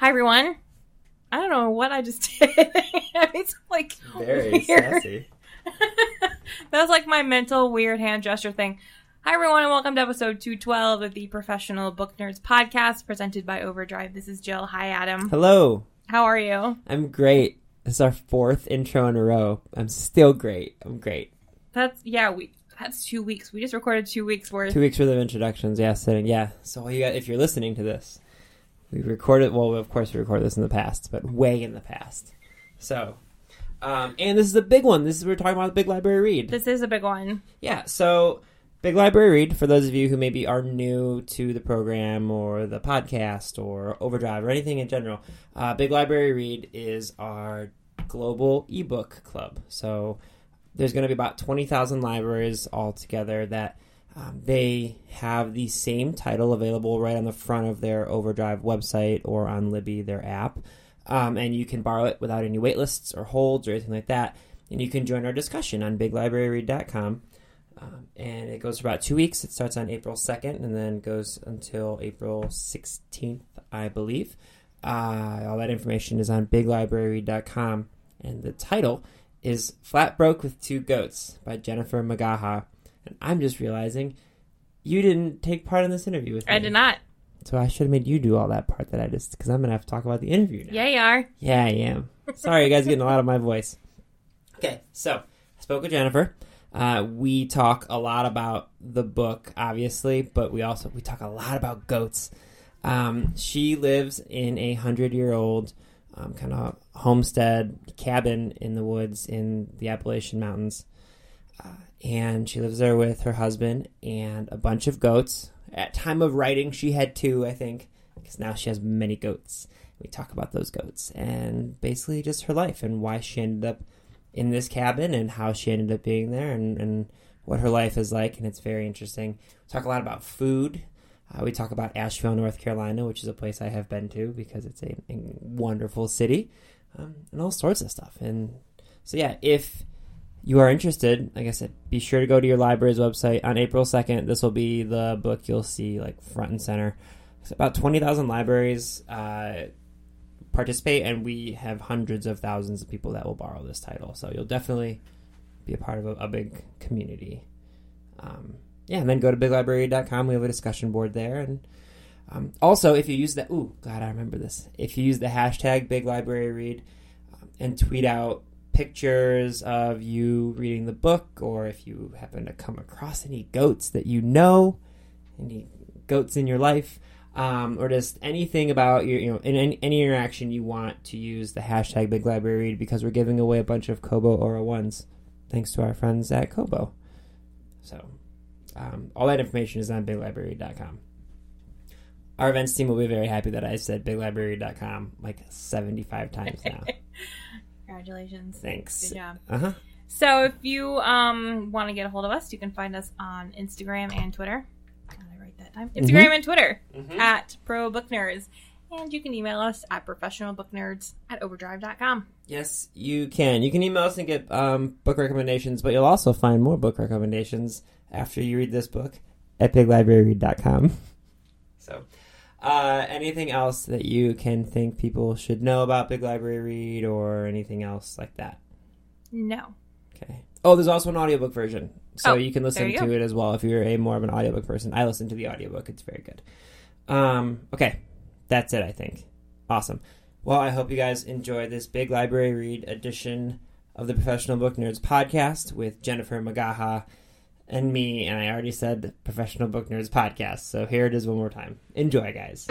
Hi everyone. I don't know what I just did. it's like Very weird. sassy. that was like my mental weird hand gesture thing. Hi everyone and welcome to episode 212 of the Professional Book Nerds podcast presented by Overdrive. This is Jill. Hi Adam. Hello. How are you? I'm great. This is our fourth intro in a row. I'm still great. I'm great. That's yeah, we that's 2 weeks. We just recorded 2 weeks worth. Two weeks worth of introductions. Yeah, sitting. Yeah. So you got, if you're listening to this, we recorded. Well, of course, we recorded this in the past, but way in the past. So, um, and this is a big one. This is we're talking about the Big Library Read. This is a big one. Yeah, so Big Library Read, for those of you who maybe are new to the program or the podcast or Overdrive or anything in general, uh, Big Library Read is our global ebook club. So there's going to be about 20,000 libraries all together that um, they have the same title available right on the front of their Overdrive website or on Libby, their app. Um, and you can borrow it without any waitlists or holds or anything like that. And you can join our discussion on biglibraryread.com. Um, and it goes for about two weeks. It starts on April 2nd and then goes until April 16th, I believe. Uh, all that information is on biglibraryread.com. And the title is Flat Broke with Two Goats by Jennifer McGaha. And I'm just realizing you didn't take part in this interview with me. I did not. So I should have made you do all that part that I just, because I'm going to have to talk about the interview now. Yeah, you are. Yeah, I am. Sorry, you guys are getting a lot of my voice. Okay, so I spoke with Jennifer. Uh, we talk a lot about the book, obviously, but we also we talk a lot about goats. Um, she lives in a hundred year old um, kind of homestead cabin in the woods in the Appalachian Mountains, and she lives there with her husband and a bunch of goats. At time of writing, she had two, I think, because now she has many goats. We talk about those goats and basically just her life and why she ended up in this cabin and how she ended up being there and, and what her life is like. And it's very interesting. We talk a lot about food. Uh, we talk about Asheville, North Carolina, which is a place I have been to because it's a, a wonderful city um, and all sorts of stuff. And so, yeah, if you are interested, like I said, be sure to go to your library's website on April 2nd. This will be the book you'll see like front and center. It's about 20,000 libraries uh, participate, and we have hundreds of thousands of people that will borrow this title. So you'll definitely be a part of a, a big community. Um, yeah, and then go to biglibrary.com. We have a discussion board there. And um, also, if you use the, ooh, God, I remember this. If you use the hashtag biglibraryread um, and tweet out pictures of you reading the book, or if you happen to come across any goats that you know, any goats in your life, um, or just anything about your, you know, in any, any interaction you want to use the hashtag Big Library Read because we're giving away a bunch of Kobo Aura ones, thanks to our friends at Kobo. So, um, all that information is on BigLibrary.com. Our events team will be very happy that I said BigLibrary.com like seventy-five times now. Congratulations. Thanks. Good job. Uh huh. So if you um, want to get a hold of us, you can find us on Instagram and Twitter. Got it right that time. Instagram and Twitter at Pro Book Nerds. And you can email us at professionalbooknerds at overdrive.com. Yes, you can. You can email us and get um, book recommendations, but you'll also find more book recommendations after you read this book at biglibraryread.com. So, uh, anything else that you can think people should know about Big Library Read or anything else like that? No. Okay. Oh, there's also an audiobook version. So Oh, you can listen you to go. it as well if you're a more of an audiobook person. I listen to the audiobook. It's very good. Um, okay. That's it, I think. Awesome. Well, I hope you guys enjoy this big library read edition of the Professional Book Nerds podcast with Jennifer McGaha and me. And I already said Professional Book Nerds podcast. So here it is one more time. Enjoy, guys.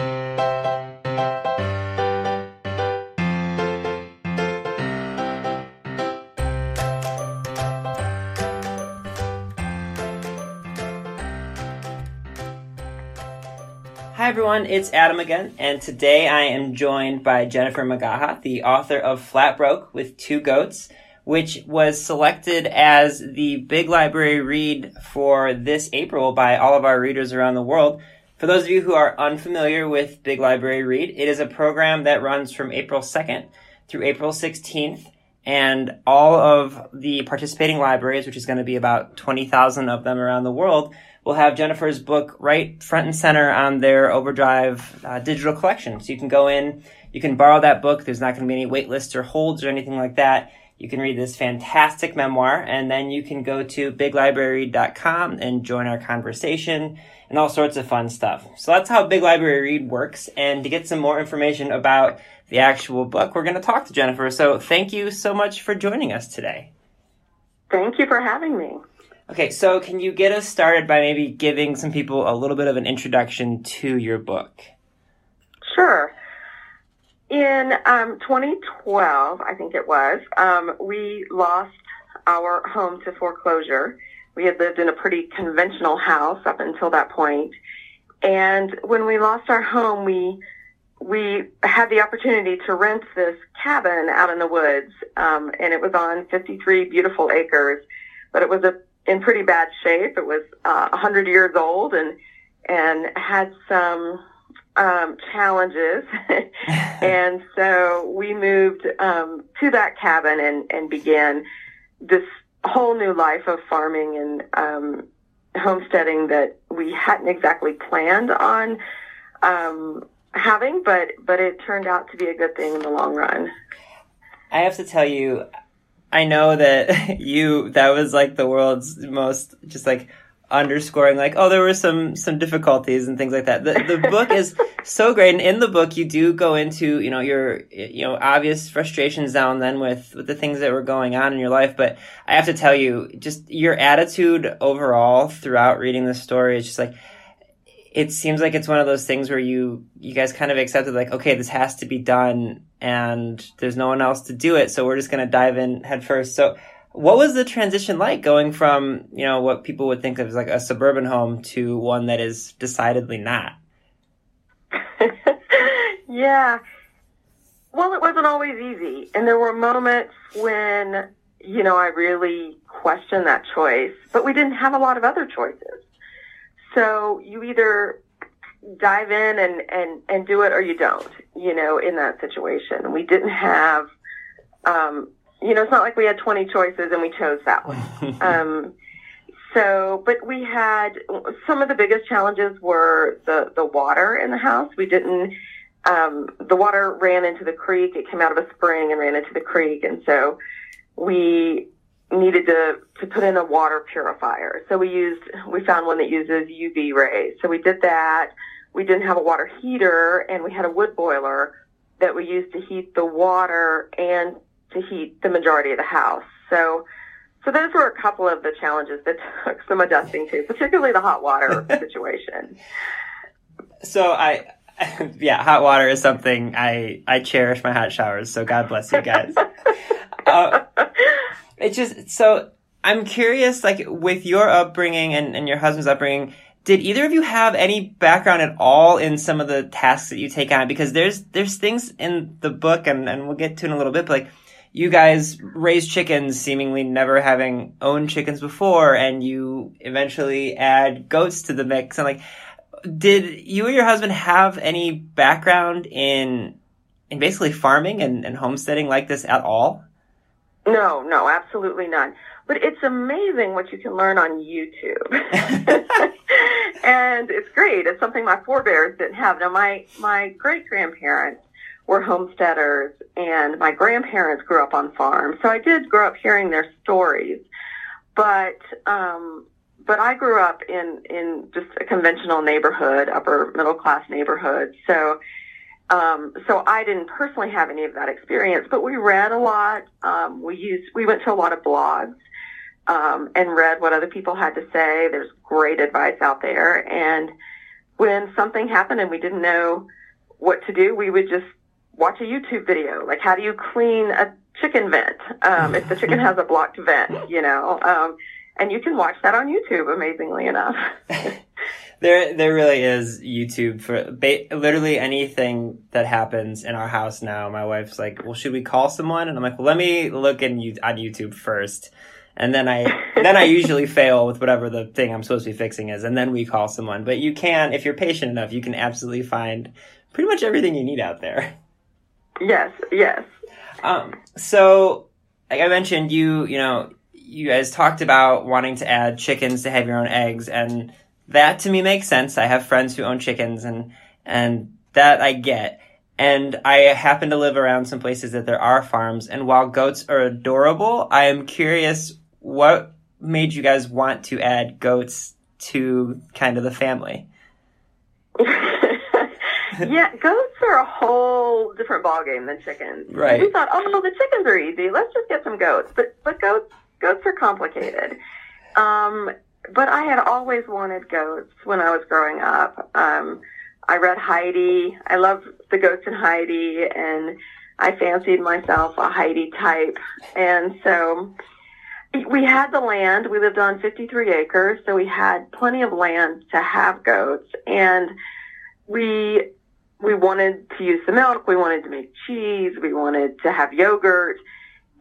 Hi everyone, it's Adam again, and today I am joined by Jennifer McGaha, the author of Flat Broke with Two Goats, which was selected as the Big Library Read for this April by all of our readers around the world. For those of you who are unfamiliar with Big Library Read, it is a program that runs from April 2nd through April 16th, and all of the participating libraries, which is going to be about 20,000 of them around the world, will have Jennifer's book right front and center on their Overdrive uh, digital collection. So you can go in, you can borrow that book. There's not going to be any wait lists or holds or anything like that. You can read this fantastic memoir, and then you can go to biglibrary.com and join our conversation and all sorts of fun stuff. So that's how Big Library Read works. And to get some more information about the actual book, we're going to talk to Jennifer. So thank you so much for joining us today. Thank you for having me. Okay, so can you get us started by maybe giving some people a little bit of an introduction to your book? Sure. In um, 2012, I think it was, um, we lost our home to foreclosure. We had lived in a pretty conventional house up until that point. And when we lost our home, we we had the opportunity to rent this cabin out in the woods, um, and it was on 53 beautiful acres, but it was a in pretty bad shape. It was uh, 100 years old and and had some um, challenges. and so we moved um, to that cabin and, and began this whole new life of farming and um, homesteading that we hadn't exactly planned on um, having, but but it turned out to be a good thing in the long run. I have to tell you, I know that you that was like the world's most just like underscoring like oh there were some some difficulties and things like that. The the book is so great. And in the book you do go into you know your you know obvious frustrations now and then with with the things that were going on in your life. But i have to tell you just your attitude overall throughout reading the story is just like it seems like it's one of those things where you you guys kind of accepted like okay this has to be done and there's no one else to do it. So we're just going to dive in head first so what was the transition like going from you know what people would think of as like a suburban home to one that is decidedly not? Yeah. Well it wasn't always easy and there were moments when you know i really questioned that choice but we didn't have a lot of other choices. So you either dive in and, and, and do it or you don't, you know, in that situation. We didn't have, um, you know, it's not like we had 20 choices and we chose that one. um, so, but we had some of the biggest challenges were the, the water in the house. We didn't, um, the water ran into the creek. It came out of a spring and ran into the creek. And so we needed to, to put in a water purifier. So we used, we found one that uses UV rays. So we did that. We didn't have a water heater and we had a wood boiler that we used to heat the water and to heat the majority of the house. So, so those were a couple of the challenges that took some adjusting to, particularly the hot water situation. So I, yeah, hot water is something I, I cherish my hot showers. So God bless you guys. uh, it's just so I'm curious, like with your upbringing and, and your husband's upbringing, did either of you have any background at all in some of the tasks that you take on? Because there's there's things in the book, and, and we'll get to in a little bit, but like you guys raise chickens, seemingly never having owned chickens before, and you eventually add goats to the mix. And like, did you or your husband have any background in in basically farming and, and homesteading like this at all? No, no, absolutely none. But it's amazing what you can learn on YouTube. and it's great. It's something my forebears didn't have. Now, my, my great grandparents were homesteaders and my grandparents grew up on farms. So I did grow up hearing their stories. But, um, but I grew up in, in just a conventional neighborhood, upper middle class neighborhood. So, um, so I didn't personally have any of that experience, but we read a lot. Um, we used, we went to a lot of blogs, um, and read what other people had to say. There's great advice out there. And when something happened and we didn't know what to do, we would just watch a YouTube video. Like, how do you clean a chicken vent? Um, if the chicken has a blocked vent, you know, um, and you can watch that on YouTube, amazingly enough. there there really is YouTube for ba- literally anything that happens in our house now. My wife's like, "Well, should we call someone?" And I'm like, "Well, let me look in on YouTube first. And then I then I usually fail with whatever the thing I'm supposed to be fixing is, and then we call someone. But you can, if you're patient enough, you can absolutely find pretty much everything you need out there. Yes, yes. Um, so, like I mentioned, you you know you guys talked about wanting to add chickens to have your own eggs, and that to me makes sense. I have friends who own chickens, and and that I get. And I happen to live around some places that there are farms. And while goats are adorable, I am curious what made you guys want to add goats to kind of the family? yeah, goats are a whole different ballgame than chickens. Right. We thought, oh, the chickens are easy. Let's just get some goats. But but goats goats are complicated. Um, but I had always wanted goats when I was growing up. Um, I read Heidi. I love the goats in Heidi, and I fancied myself a Heidi type. And so we had the land. We lived on 53 acres, so we had plenty of land to have goats. And we we wanted to use the milk. We wanted to make cheese. We wanted to have yogurt.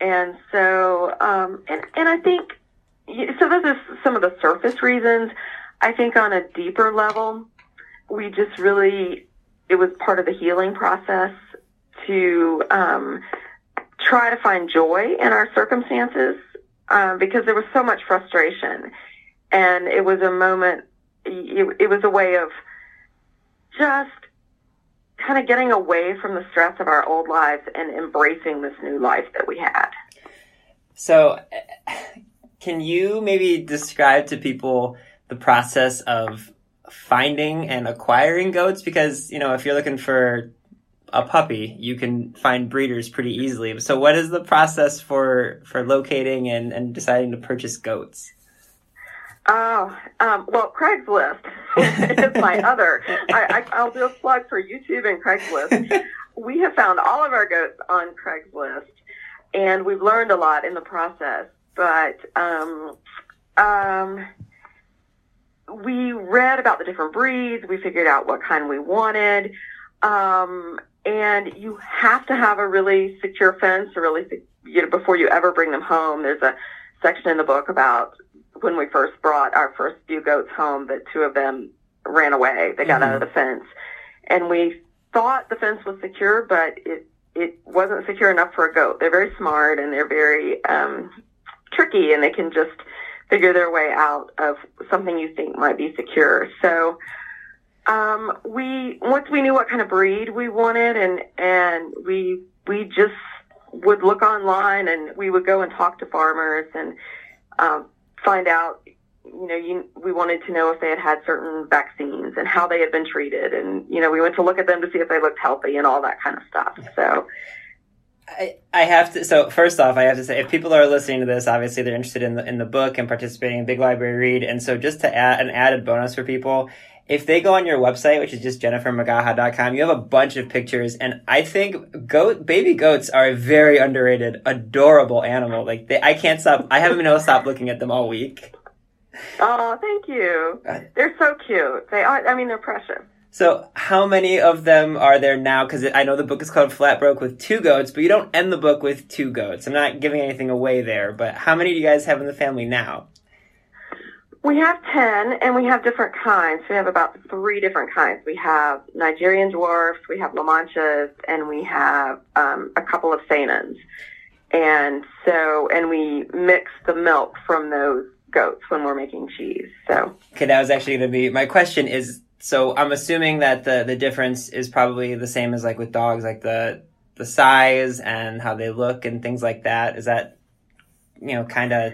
And so, um, and and I think so. Those are some of the surface reasons. I think on a deeper level, we just really it was part of the healing process to um, try to find joy in our circumstances um, because there was so much frustration, and it was a moment. It, it was a way of just kind of getting away from the stress of our old lives and embracing this new life that we had. So, can you maybe describe to people the process of finding and acquiring goats? Because, you know, if you're looking for a puppy, you can find breeders pretty easily. So what is the process for for locating and, and deciding to purchase goats? Oh, um, well, Craigslist is my other. I, I, will do a plug for YouTube and Craigslist. we have found all of our goats on Craigslist, and we've learned a lot in the process. But um, um, we read about the different breeds. We figured out what kind we wanted. Um, and you have to have a really secure fence or really, you know, before you ever bring them home. There's a section in the book about when we first brought our first few goats home that two of them ran away. They got mm-hmm. out of the fence. And we thought the fence was secure, but it, it wasn't secure enough for a goat. They're very smart and they're very, um, tricky and they can just figure their way out of something you think might be secure. So, um, we once we knew what kind of breed we wanted, and and we we just would look online, and we would go and talk to farmers and um, find out. You know, you, we wanted to know if they had had certain vaccines and how they had been treated, and you know, we went to look at them to see if they looked healthy and all that kind of stuff. So. I, I have to. So first off, I have to say, if people are listening to this, obviously they're interested in the in the book and participating in Big Library Read. And so, just to add an added bonus for people, if they go on your website, which is just jennifermcgaha.com, you have a bunch of pictures. And I think goat, baby goats are a very underrated, adorable animal. Like they, I can't stop. I haven't been able to stop looking at them all week. Oh, thank you. Uh, they're so cute. They are, I mean, they're precious. So, how many of them are there now? Because I know the book is called Flat Broke with two goats, but you don't end the book with two goats. I'm not giving anything away there, but how many do you guys have in the family now? We have 10 and we have different kinds. We have about three different kinds. We have Nigerian dwarfs, we have La Manchas, and we have um, a couple of Saanens. And so, and we mix the milk from those goats when we're making cheese. So, okay, that was actually going to be my question is so I'm assuming that the, the difference is probably the same as like with dogs, like the, the size and how they look and things like that. Is that, you know, kind of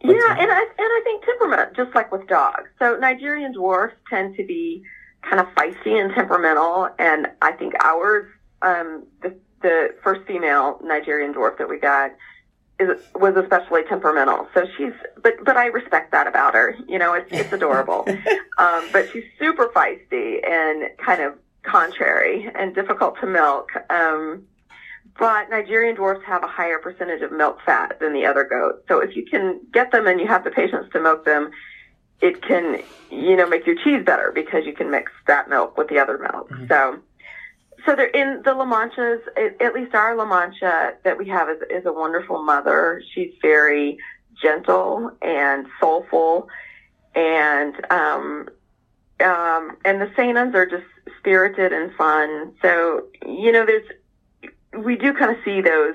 yeah, and I and I think temperament, just like with dogs. So Nigerian dwarfs tend to be kind of feisty and temperamental, and I think ours, um, the the first female Nigerian dwarf that we got, is was especially temperamental. So she's, but but I respect that about her. You know, it's it's adorable. um, but she's super feisty and kind of contrary and difficult to milk. Um, but Nigerian dwarfs have a higher percentage of milk fat than the other goats. So if you can get them and you have the patience to milk them, it can, you know, make your cheese better because you can mix that milk with the other milk. Mm-hmm. So, so they're in the La Manchas, at least our La Mancha that we have is, is a wonderful mother. She's very gentle and soulful and, um, um, and the Saanens are just spirited and fun. So, you know, there's, we do kind of see those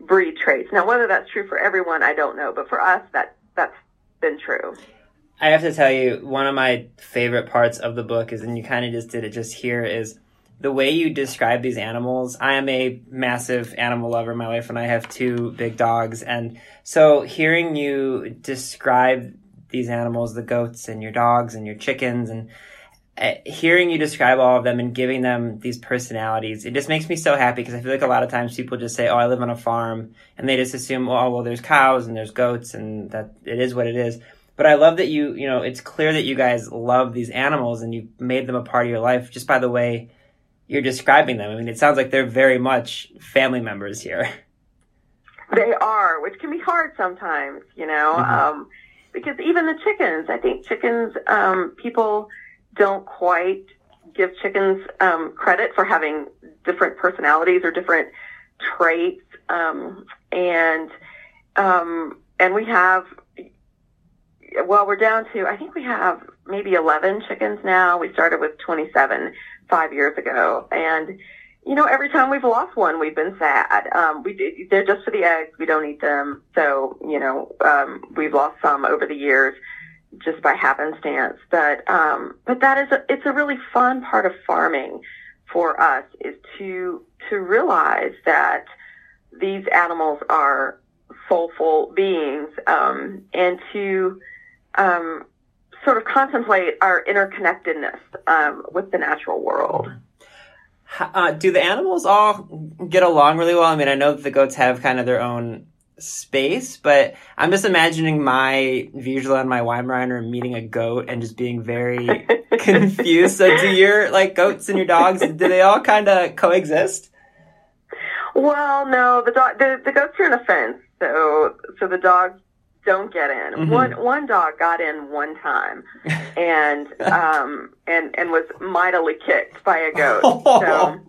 breed traits. Now, whether that's true for everyone, I don't know, but for us, that, that's been true. I have to tell you, one of my favorite parts of the book is, and you kind of just did it just here, is the way you describe these animals. I am a massive animal lover. My wife and I have two big dogs. And so hearing you describe these animals, the goats and your dogs and your chickens, and hearing you describe all of them and giving them these personalities, it just makes me so happy because I feel like a lot of times people just say, "Oh, I live on a farm," and they just assume, "Oh, well, there's cows and there's goats, and that it is what it is." But I love that you, you know, it's clear that you guys love these animals and you've made them a part of your life just by the way you're describing them. I mean, it sounds like they're very much family members here. They are, which can be hard sometimes, you know, mm-hmm. um, because even the chickens, I think chickens, um, people don't quite give chickens um, credit for having different personalities or different traits, um, and um, and we have well, we're down to, I think we have maybe 11 chickens now. We started with 27 five years ago. And, you know, every time we've lost one, we've been sad. Um, we, they're just for the eggs. We don't eat them. So, you know, um, we've lost some over the years just by happenstance. But, um, but that is, a, it's a really fun part of farming for us is to, to realize that these animals are soulful beings, um, and to, um, sort of contemplate our interconnectedness um, with the natural world. Uh, do the animals all get along really well? I mean, I know that the goats have kind of their own space, but I'm just imagining my Vizsla and my Weimaraner meeting a goat and just being very confused. So, do your like goats and your dogs do they all kind of coexist? Well, no, the dog the, the goats are in a fence, so so the dogs don't get in. Mm-hmm. One one dog got in one time, and um and and was mightily kicked by a goat.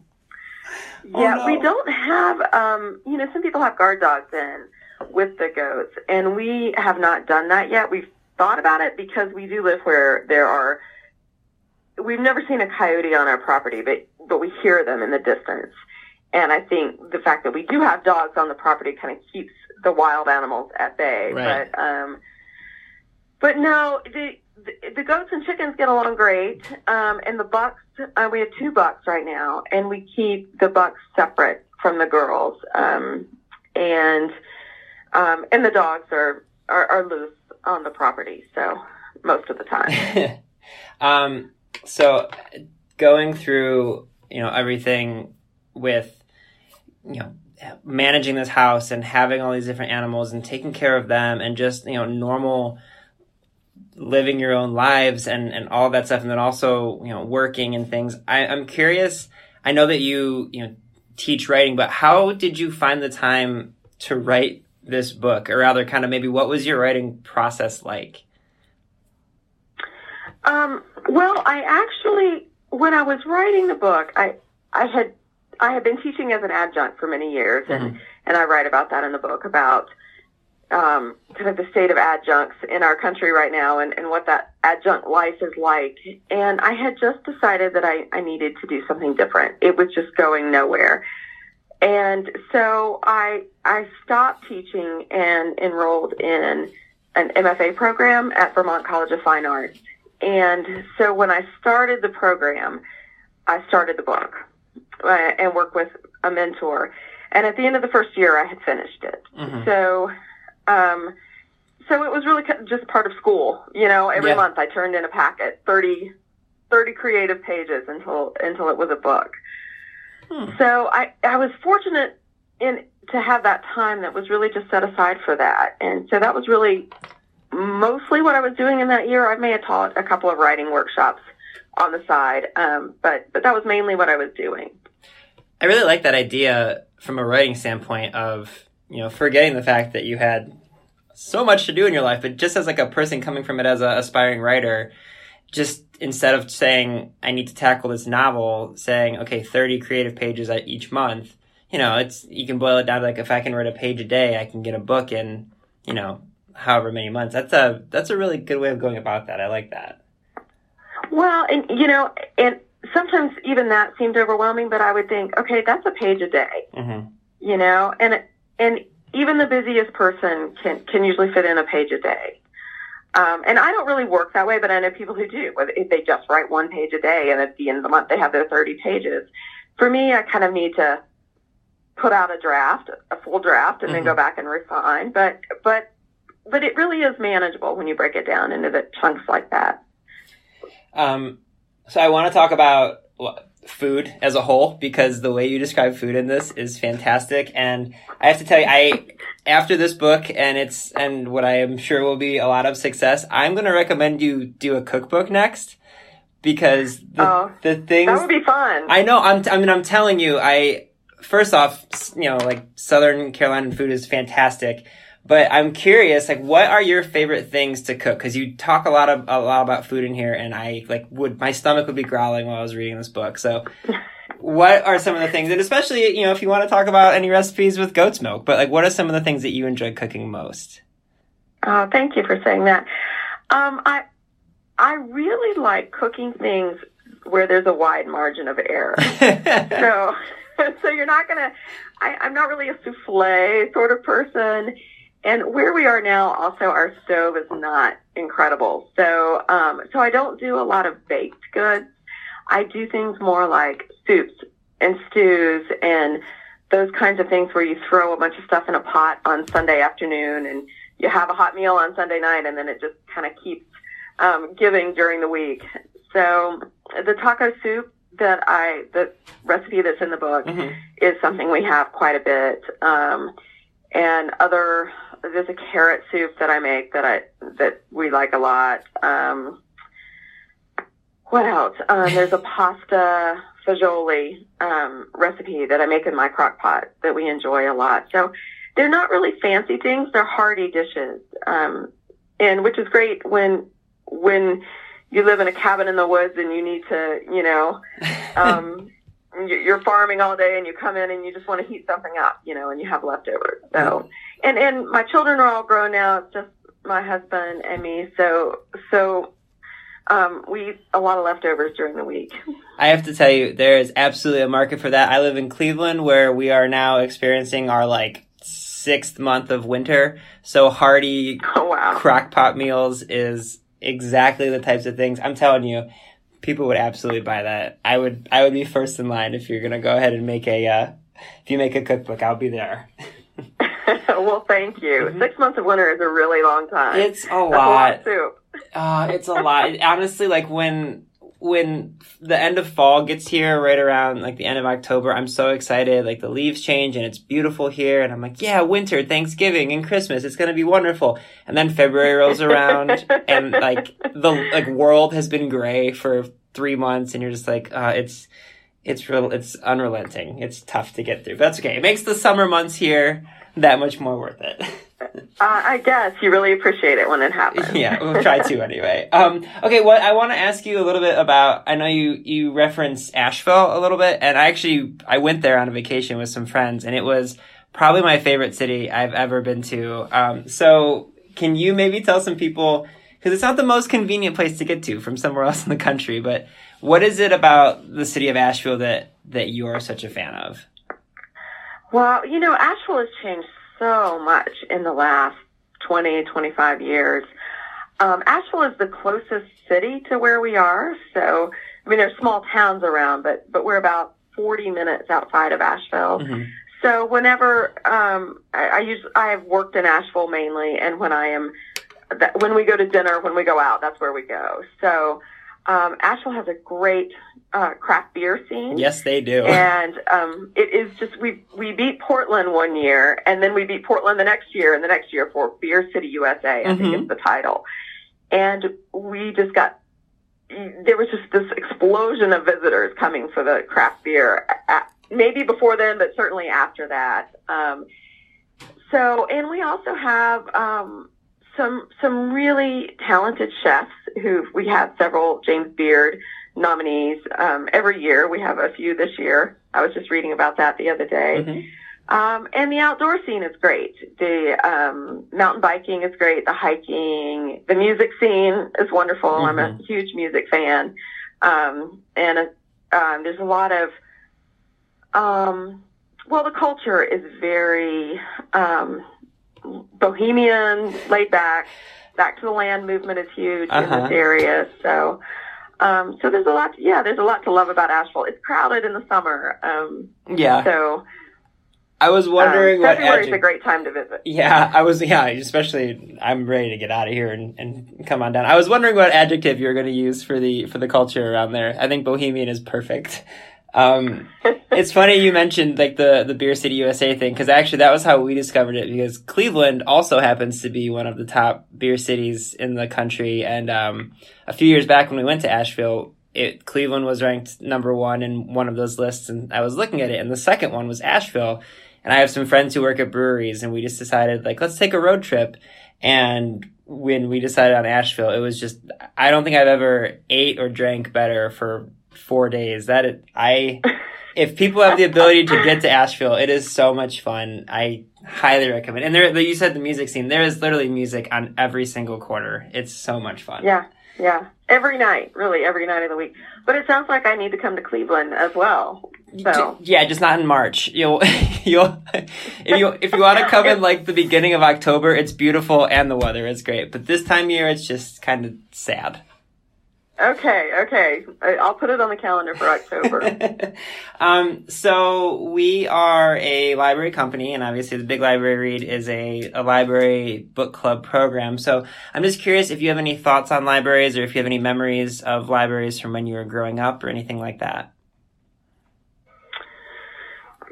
So oh, yeah, no. we don't have um you know some people have guard dogs in with the goats, and we have not done that yet. We've thought about it because we do live where there are. We've never seen a coyote on our property, but but we hear them in the distance. And I think the fact that we do have dogs on the property kind of keeps the wild animals at bay. Right. But um, but no, the, the the goats and chickens get along great. Um, and the bucks, uh, we have two bucks right now, and we keep the bucks separate from the girls. Um, and um, and the dogs are, are are loose on the property, so most of the time. um, so going through you know everything with you know managing this house and having all these different animals and taking care of them and just you know normal living your own lives and and all that stuff and then also you know working and things I, i'm curious i know that you you know teach writing but how did you find the time to write this book or rather kind of maybe what was your writing process like um, well i actually when i was writing the book i i had I had been teaching as an adjunct for many years, and mm-hmm. and I write about that in the book about um, kind of the state of adjuncts in our country right now, and and what that adjunct life is like. And I had just decided that I I needed to do something different. It was just going nowhere. And so I I stopped teaching and enrolled in an MFA program at Vermont College of Fine Arts. And so when I started the program, I started the book uh, and worked with a mentor. And at the end of the first year, I had finished it. Mm-hmm. So, um, so it was really just part of school. You know, every yeah. month I turned in a packet, 30, 30 creative pages until until it was a book. Hmm. So I I was fortunate in to have that time that was really just set aside for that, and so that was really mostly what I was doing in that year. I may have taught a couple of writing workshops on the side, um, but but that was mainly what I was doing. I really like that idea from a writing standpoint of you know forgetting the fact that you had so much to do in your life, but just as like a person coming from it as an aspiring writer, just instead of saying I need to tackle this novel, saying okay, thirty creative pages each month. You know, it's you can boil it down to like if I can write a page a day, I can get a book in you know however many months. That's a that's a really good way of going about that. I like that. Well, and you know, and sometimes even that seemed overwhelming, but I would think, okay, that's a page a day. Mm-hmm. You know, and and even the busiest person can can usually fit in a page a day. Um, and I don't really work that way, but I know people who do. If they just write one page a day, and at the end of the month they have their 30 pages. For me, I kind of need to put out a draft, a full draft, and mm-hmm. then go back and refine. But but but it really is manageable when you break it down into the chunks like that. Um, so I want to talk about food as a whole because the way you describe food in this is fantastic, and I have to tell you, I after this book and it's and what I am sure will be a lot of success, I'm going to recommend you do a cookbook next because the, oh, the things that would be fun. I know. I'm. I mean, I'm telling you. I first off, you know, like Southern Carolina food is fantastic. But I'm curious, like, what are your favorite things to cook? Because you talk a lot of a lot about food in here, and I like would my stomach would be growling while I was reading this book. So, what are some of the things, and especially you know, if you want to talk about any recipes with goat's milk, but like, what are some of the things that you enjoy cooking most? Oh, thank you for saying that. Um, I I really like cooking things where there's a wide margin of error. so, so you're not gonna. I, I'm not really a souffle sort of person and where we are now, also our stove is not incredible. So, um, so I don't do a lot of baked goods. I do things more like soups and stews and those kinds of things where you throw a bunch of stuff in a pot on Sunday afternoon and you have a hot meal on Sunday night and then it just kind of keeps um, giving during the week. So the taco soup that I, the recipe that's in the book mm-hmm. is something we have quite a bit. Um, and other there's a carrot soup that I make that I that we like a lot. Um, what else? Um, there's a pasta fagioli um, recipe that I make in my crock pot that we enjoy a lot. So they're not really fancy things; they're hearty dishes, um, and which is great when when you live in a cabin in the woods and you need to, you know, um, you're farming all day and you come in and you just want to heat something up, you know, and you have leftovers. So, and and my children are all grown now. It's just my husband and me. So so um, we eat a lot of leftovers during the week. I have to tell you, there is absolutely a market for that. I live in Cleveland, where we are now experiencing our like sixth month of winter. So hearty oh, wow. crock pot meals is exactly the types of things. I'm telling you, people would absolutely buy that. I would I would be first in line if you're gonna go ahead and make a uh, if you make a cookbook, I'll be there. well, thank you. Mm-hmm. Six months of winter is a really long time. It's a That's lot. A lot uh, it's a lot. Honestly, like when when the end of fall gets here, right around like the end of October, I'm so excited. Like the leaves change and it's beautiful here, and I'm like, yeah, winter, Thanksgiving, and Christmas. It's gonna be wonderful. And then February rolls around, and like the like world has been gray for three months, and you're just like, uh, it's it's real, it's unrelenting. It's tough to get through. But that's okay. It makes the summer months here that much more worth it. uh, I guess you really appreciate it when it happens. yeah, we'll try to anyway. Um, okay, what I want to ask you a little bit about. I know you you referenced Asheville a little bit, and I actually I went there on a vacation with some friends, and it was probably my favorite city I've ever been to. Um, so can you maybe tell some people because it's not the most convenient place to get to from somewhere else in the country, but what is it about the city of Asheville that that you are such a fan of? Well, you know, Asheville has changed so much in the last 20, 25 years. Um, Asheville is the closest city to where we are. So, I mean, there's small towns around, but, but we're about 40 minutes outside of Asheville. Mm-hmm. So whenever, um, I, I use, I have worked in Asheville mainly, and when I am, that, when we go to dinner, when we go out, that's where we go. So, um, Asheville has a great uh, craft beer scene. Yes, they do. And um, it is just we we beat Portland one year, and then we beat Portland the next year, and the next year for Beer City USA. I mm-hmm. think is the title. And we just got there was just this explosion of visitors coming for the craft beer. Maybe before then, but certainly after that. Um, so, and we also have um, some some really talented chefs who we have several James Beard nominees um, every year. We have a few this year. I was just reading about that the other day. Mm-hmm. Um, and the outdoor scene is great. The um, mountain biking is great. The hiking, the music scene is wonderful. Mm-hmm. I'm a mm-hmm. huge music fan, um, and uh, there's a lot of um, well, the culture is very um, bohemian, laid back. Back to the land movement is huge uh-huh. in this uh-huh. area. So, um, so there's a lot. To, yeah, there's a lot to love about Asheville. It's crowded in the summer. Um, yeah. So. I was wondering um, February is a great time to visit. Yeah, I was. Yeah, especially I'm ready to get out of here and, and come on down. I was wondering what adjective you're going to use for the for the culture around there. I think bohemian is perfect. Um, it's funny you mentioned like the the Beer City USA thing because actually that was how we discovered it because Cleveland also happens to be one of the top beer cities in the country. And um, a few years back when we went to Asheville it Cleveland was ranked number one in one of those lists and I was looking at it and the second one was Asheville. And I have some friends who work at breweries and we just decided like let's take a road trip. And when we decided on Asheville it was just I don't think I've ever ate or drank better for four days. That is, I, if people have the ability to get to Asheville, it is so much fun. I highly recommend. And there, you said the music scene. There is literally music on every single quarter. It's so much fun. Yeah, yeah, every night, really every night of the week. But it sounds like I need to come to Cleveland as well. So yeah, just not in March. You'll you'll if you if you want to come in like the beginning of October, it's beautiful and the weather is great. But this time of year, it's just kind of sad. Okay, okay. I'll put it on the calendar for October. um, so we are a library company, and obviously the Big Library Read is a, a library book club program. So I'm just curious if you have any thoughts on libraries or if you have any memories of libraries from when you were growing up or anything like that.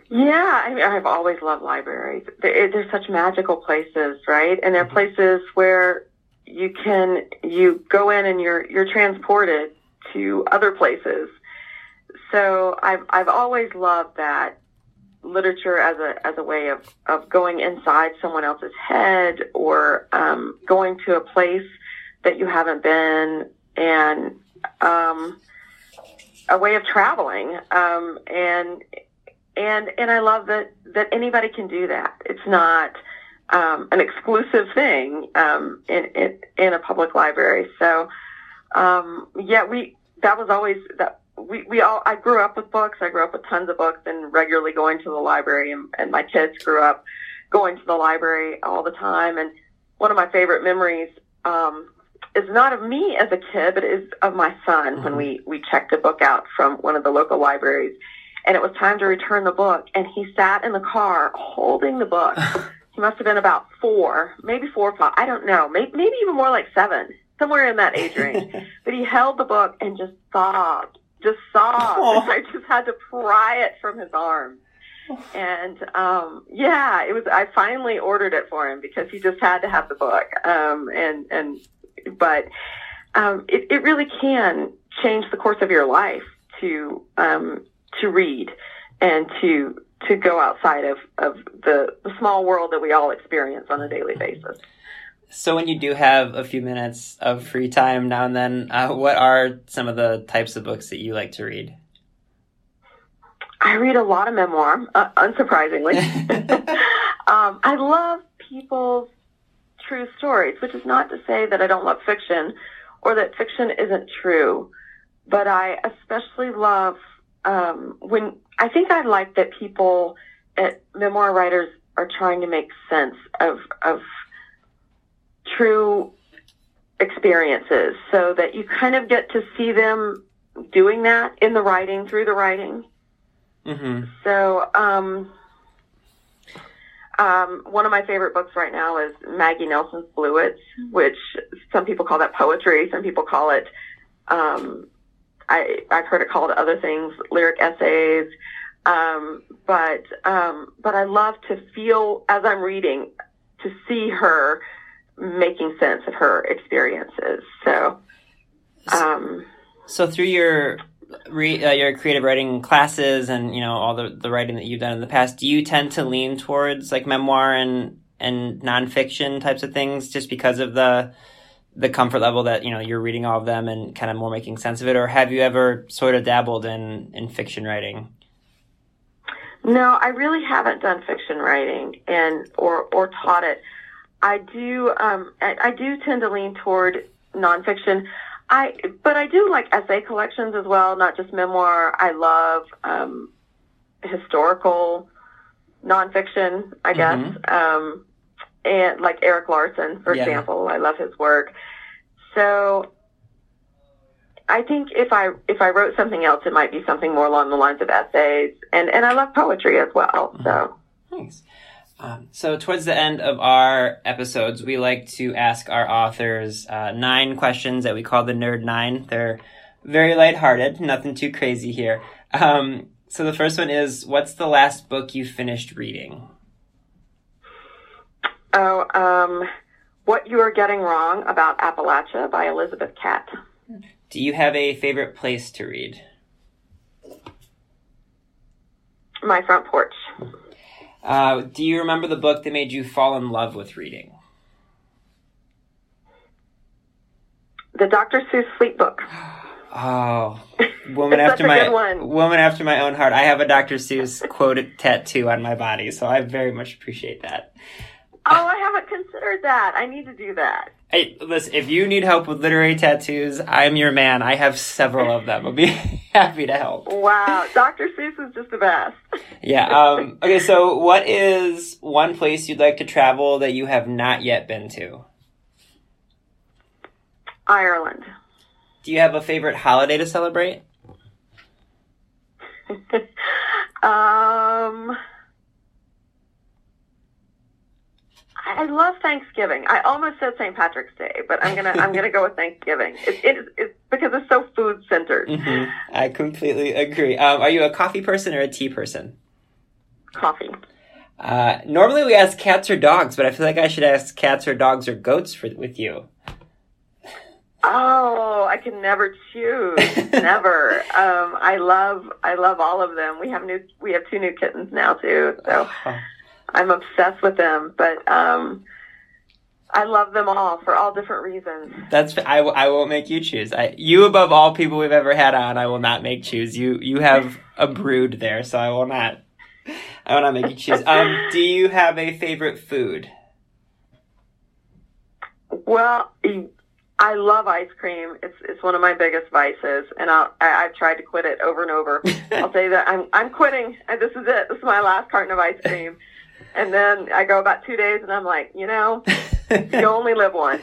Yeah, I mean, I've always loved libraries. They're, they're such magical places, right? And they're mm-hmm. places where you can you go in and you're you're transported to other places. So I've I've always loved that literature as a as a way of of going inside someone else's head or um, going to a place that you haven't been and um, a way of traveling um, and and and I love that that anybody can do that. It's not um, an exclusive thing um, in, in, in a public library. So um, yeah, we that was always that we we all I grew up with books. I grew up with tons of books and regularly going to the library, and, and my kids grew up going to the library all the time. And one of my favorite memories um, is not of me as a kid, but is of my son mm-hmm. when we we checked a book out from one of the local libraries. And it was time to return the book, and he sat in the car holding the book He must have been about four, maybe four or five. I don't know. Maybe, maybe even more like seven, somewhere in that age range. but he held the book and just sobbed, just sobbed. Oh. And I just had to pry it from his arms. And um yeah, it was I finally ordered it for him because he just had to have the book. Um and and but um it, it really can change the course of your life to um to read and to to go outside of, of the, the small world that we all experience on a daily basis. So, when you do have a few minutes of free time now and then, uh, what are some of the types of books that you like to read? I read a lot of memoir, uh, unsurprisingly. um, I love people's true stories, which is not to say that I don't love fiction or that fiction isn't true, but I especially love um, when I think I like that people, at memoir writers, are trying to make sense of of true experiences, so that you kind of get to see them doing that in the writing through the writing. Mm-hmm. So, um, um, one of my favorite books right now is Maggie Nelson's Bluets, which some people call that poetry, some people call it um, I, I've heard it called other things, lyric essays. Um, but, um, but I love to feel as I'm reading to see her making sense of her experiences. So, um, so through your re, uh, your creative writing classes and you know all the the writing that you've done in the past, do you tend to lean towards like memoir and and nonfiction types of things just because of the the comfort level that you know you're reading all of them and kind of more making sense of it, or have you ever sort of dabbled in in fiction writing? No, I really haven't done fiction writing and or or taught it. I do um, I, I do tend to lean toward nonfiction. I but I do like essay collections as well, not just memoir. I love um, historical nonfiction, I guess. Mm-hmm. Um, and like Erik Larson, for yeah. example, I love his work. So I think if I if I wrote something else, it might be something more along the lines of essays, and and I love poetry as well. So mm-hmm. thanks. Um, so towards the end of our episodes, we like to ask our authors uh, nine questions that we call the Nerd Nine. They're very lighthearted, nothing too crazy here. Um, so the first one is, what's the last book you finished reading? Oh, um, What You Are Getting Wrong About Appalachia by Elizabeth Catte. Do you have a favorite place to read? My front porch. Uh, do you remember the book that made you fall in love with reading? The Dr. Seuss Sleep Book. Oh, woman after my woman after my own heart. I have a Dr. Seuss quote tattoo on my body, so I very much appreciate that. Oh, I haven't considered that. I need to do that. Hey, listen, if you need help with literary tattoos, I'm your man. I have several of them. I'll be happy to help. Wow, Dr. Seuss is just the best. yeah. Um, okay, so what is one place you'd like to travel that you have not yet been to? Ireland. Do you have a favorite holiday to celebrate? um I love Thanksgiving. I almost said St. Patrick's Day, but I'm gonna I'm gonna go with Thanksgiving. It, it, it's because it's so food centered. Mm-hmm. I completely agree. Um, are you a coffee person or a tea person? Coffee. Uh, normally we ask cats or dogs, but I feel like I should ask cats or dogs or goats for with you. Oh, I can never choose. never. Um, I love I love all of them. We have new we have two new kittens now too. So. I'm obsessed with them, but um, I love them all for all different reasons. That's I, I won't make you choose. I, you above all people we've ever had on, I will not make choose. You you have a brood there, so I will not. I will not make you choose. Um, do you have a favorite food? Well, I love ice cream. It's it's one of my biggest vices, and I'll, I, I've tried to quit it over and over. I'll say that I'm I'm quitting. This is it. This is my last carton of ice cream. And then I go about two days and I'm like, you know, you only live once.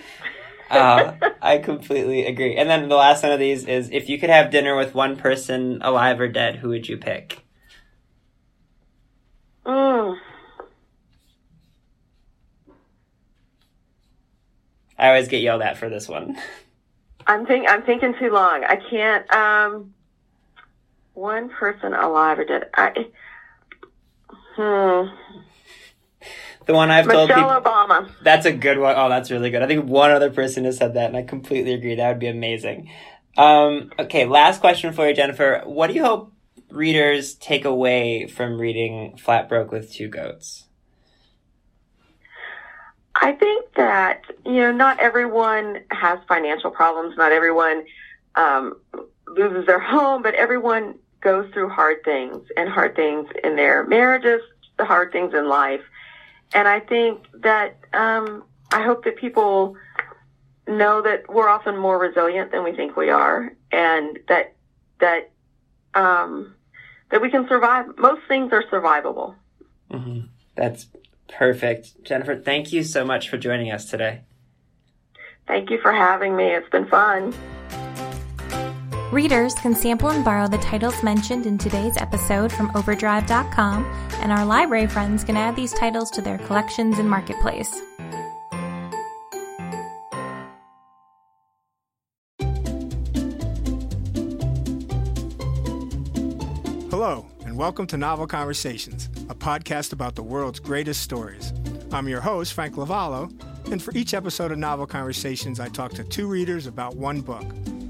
uh, I completely agree. And then the last one of these is if you could have dinner with one person alive or dead, who would you pick? Mm. I always get yelled at for this one. I'm think I'm thinking too long. I can't. Um, one person alive or dead. I. Hmm. The one I've Michelle told people. Obama. That's a good one. Oh, that's really good. I think one other person has said that, and I completely agree. That would be amazing. Um, okay, last question for you, Jennifer. What do you hope readers take away from reading Flat Broke with Two Goats? I think that, you know, not everyone has financial problems. Not everyone um, loses their home, but everyone goes through hard things and hard things in their marriages, the hard things in life. And I think that um, I hope that people know that we're often more resilient than we think we are, and that that um, that we can survive. Most things are survivable. Mm-hmm. That's perfect, Jennifer. Thank you so much for joining us today. Thank you for having me. It's been fun. Readers can sample and borrow the titles mentioned in today's episode from Overdrive.com, and our library friends can add these titles to their collections in Marketplace. Hello, and welcome to Novel Conversations, a podcast about the world's greatest stories. I'm your host, Frank Lavallo, and for each episode of Novel Conversations, I talk to two readers about one book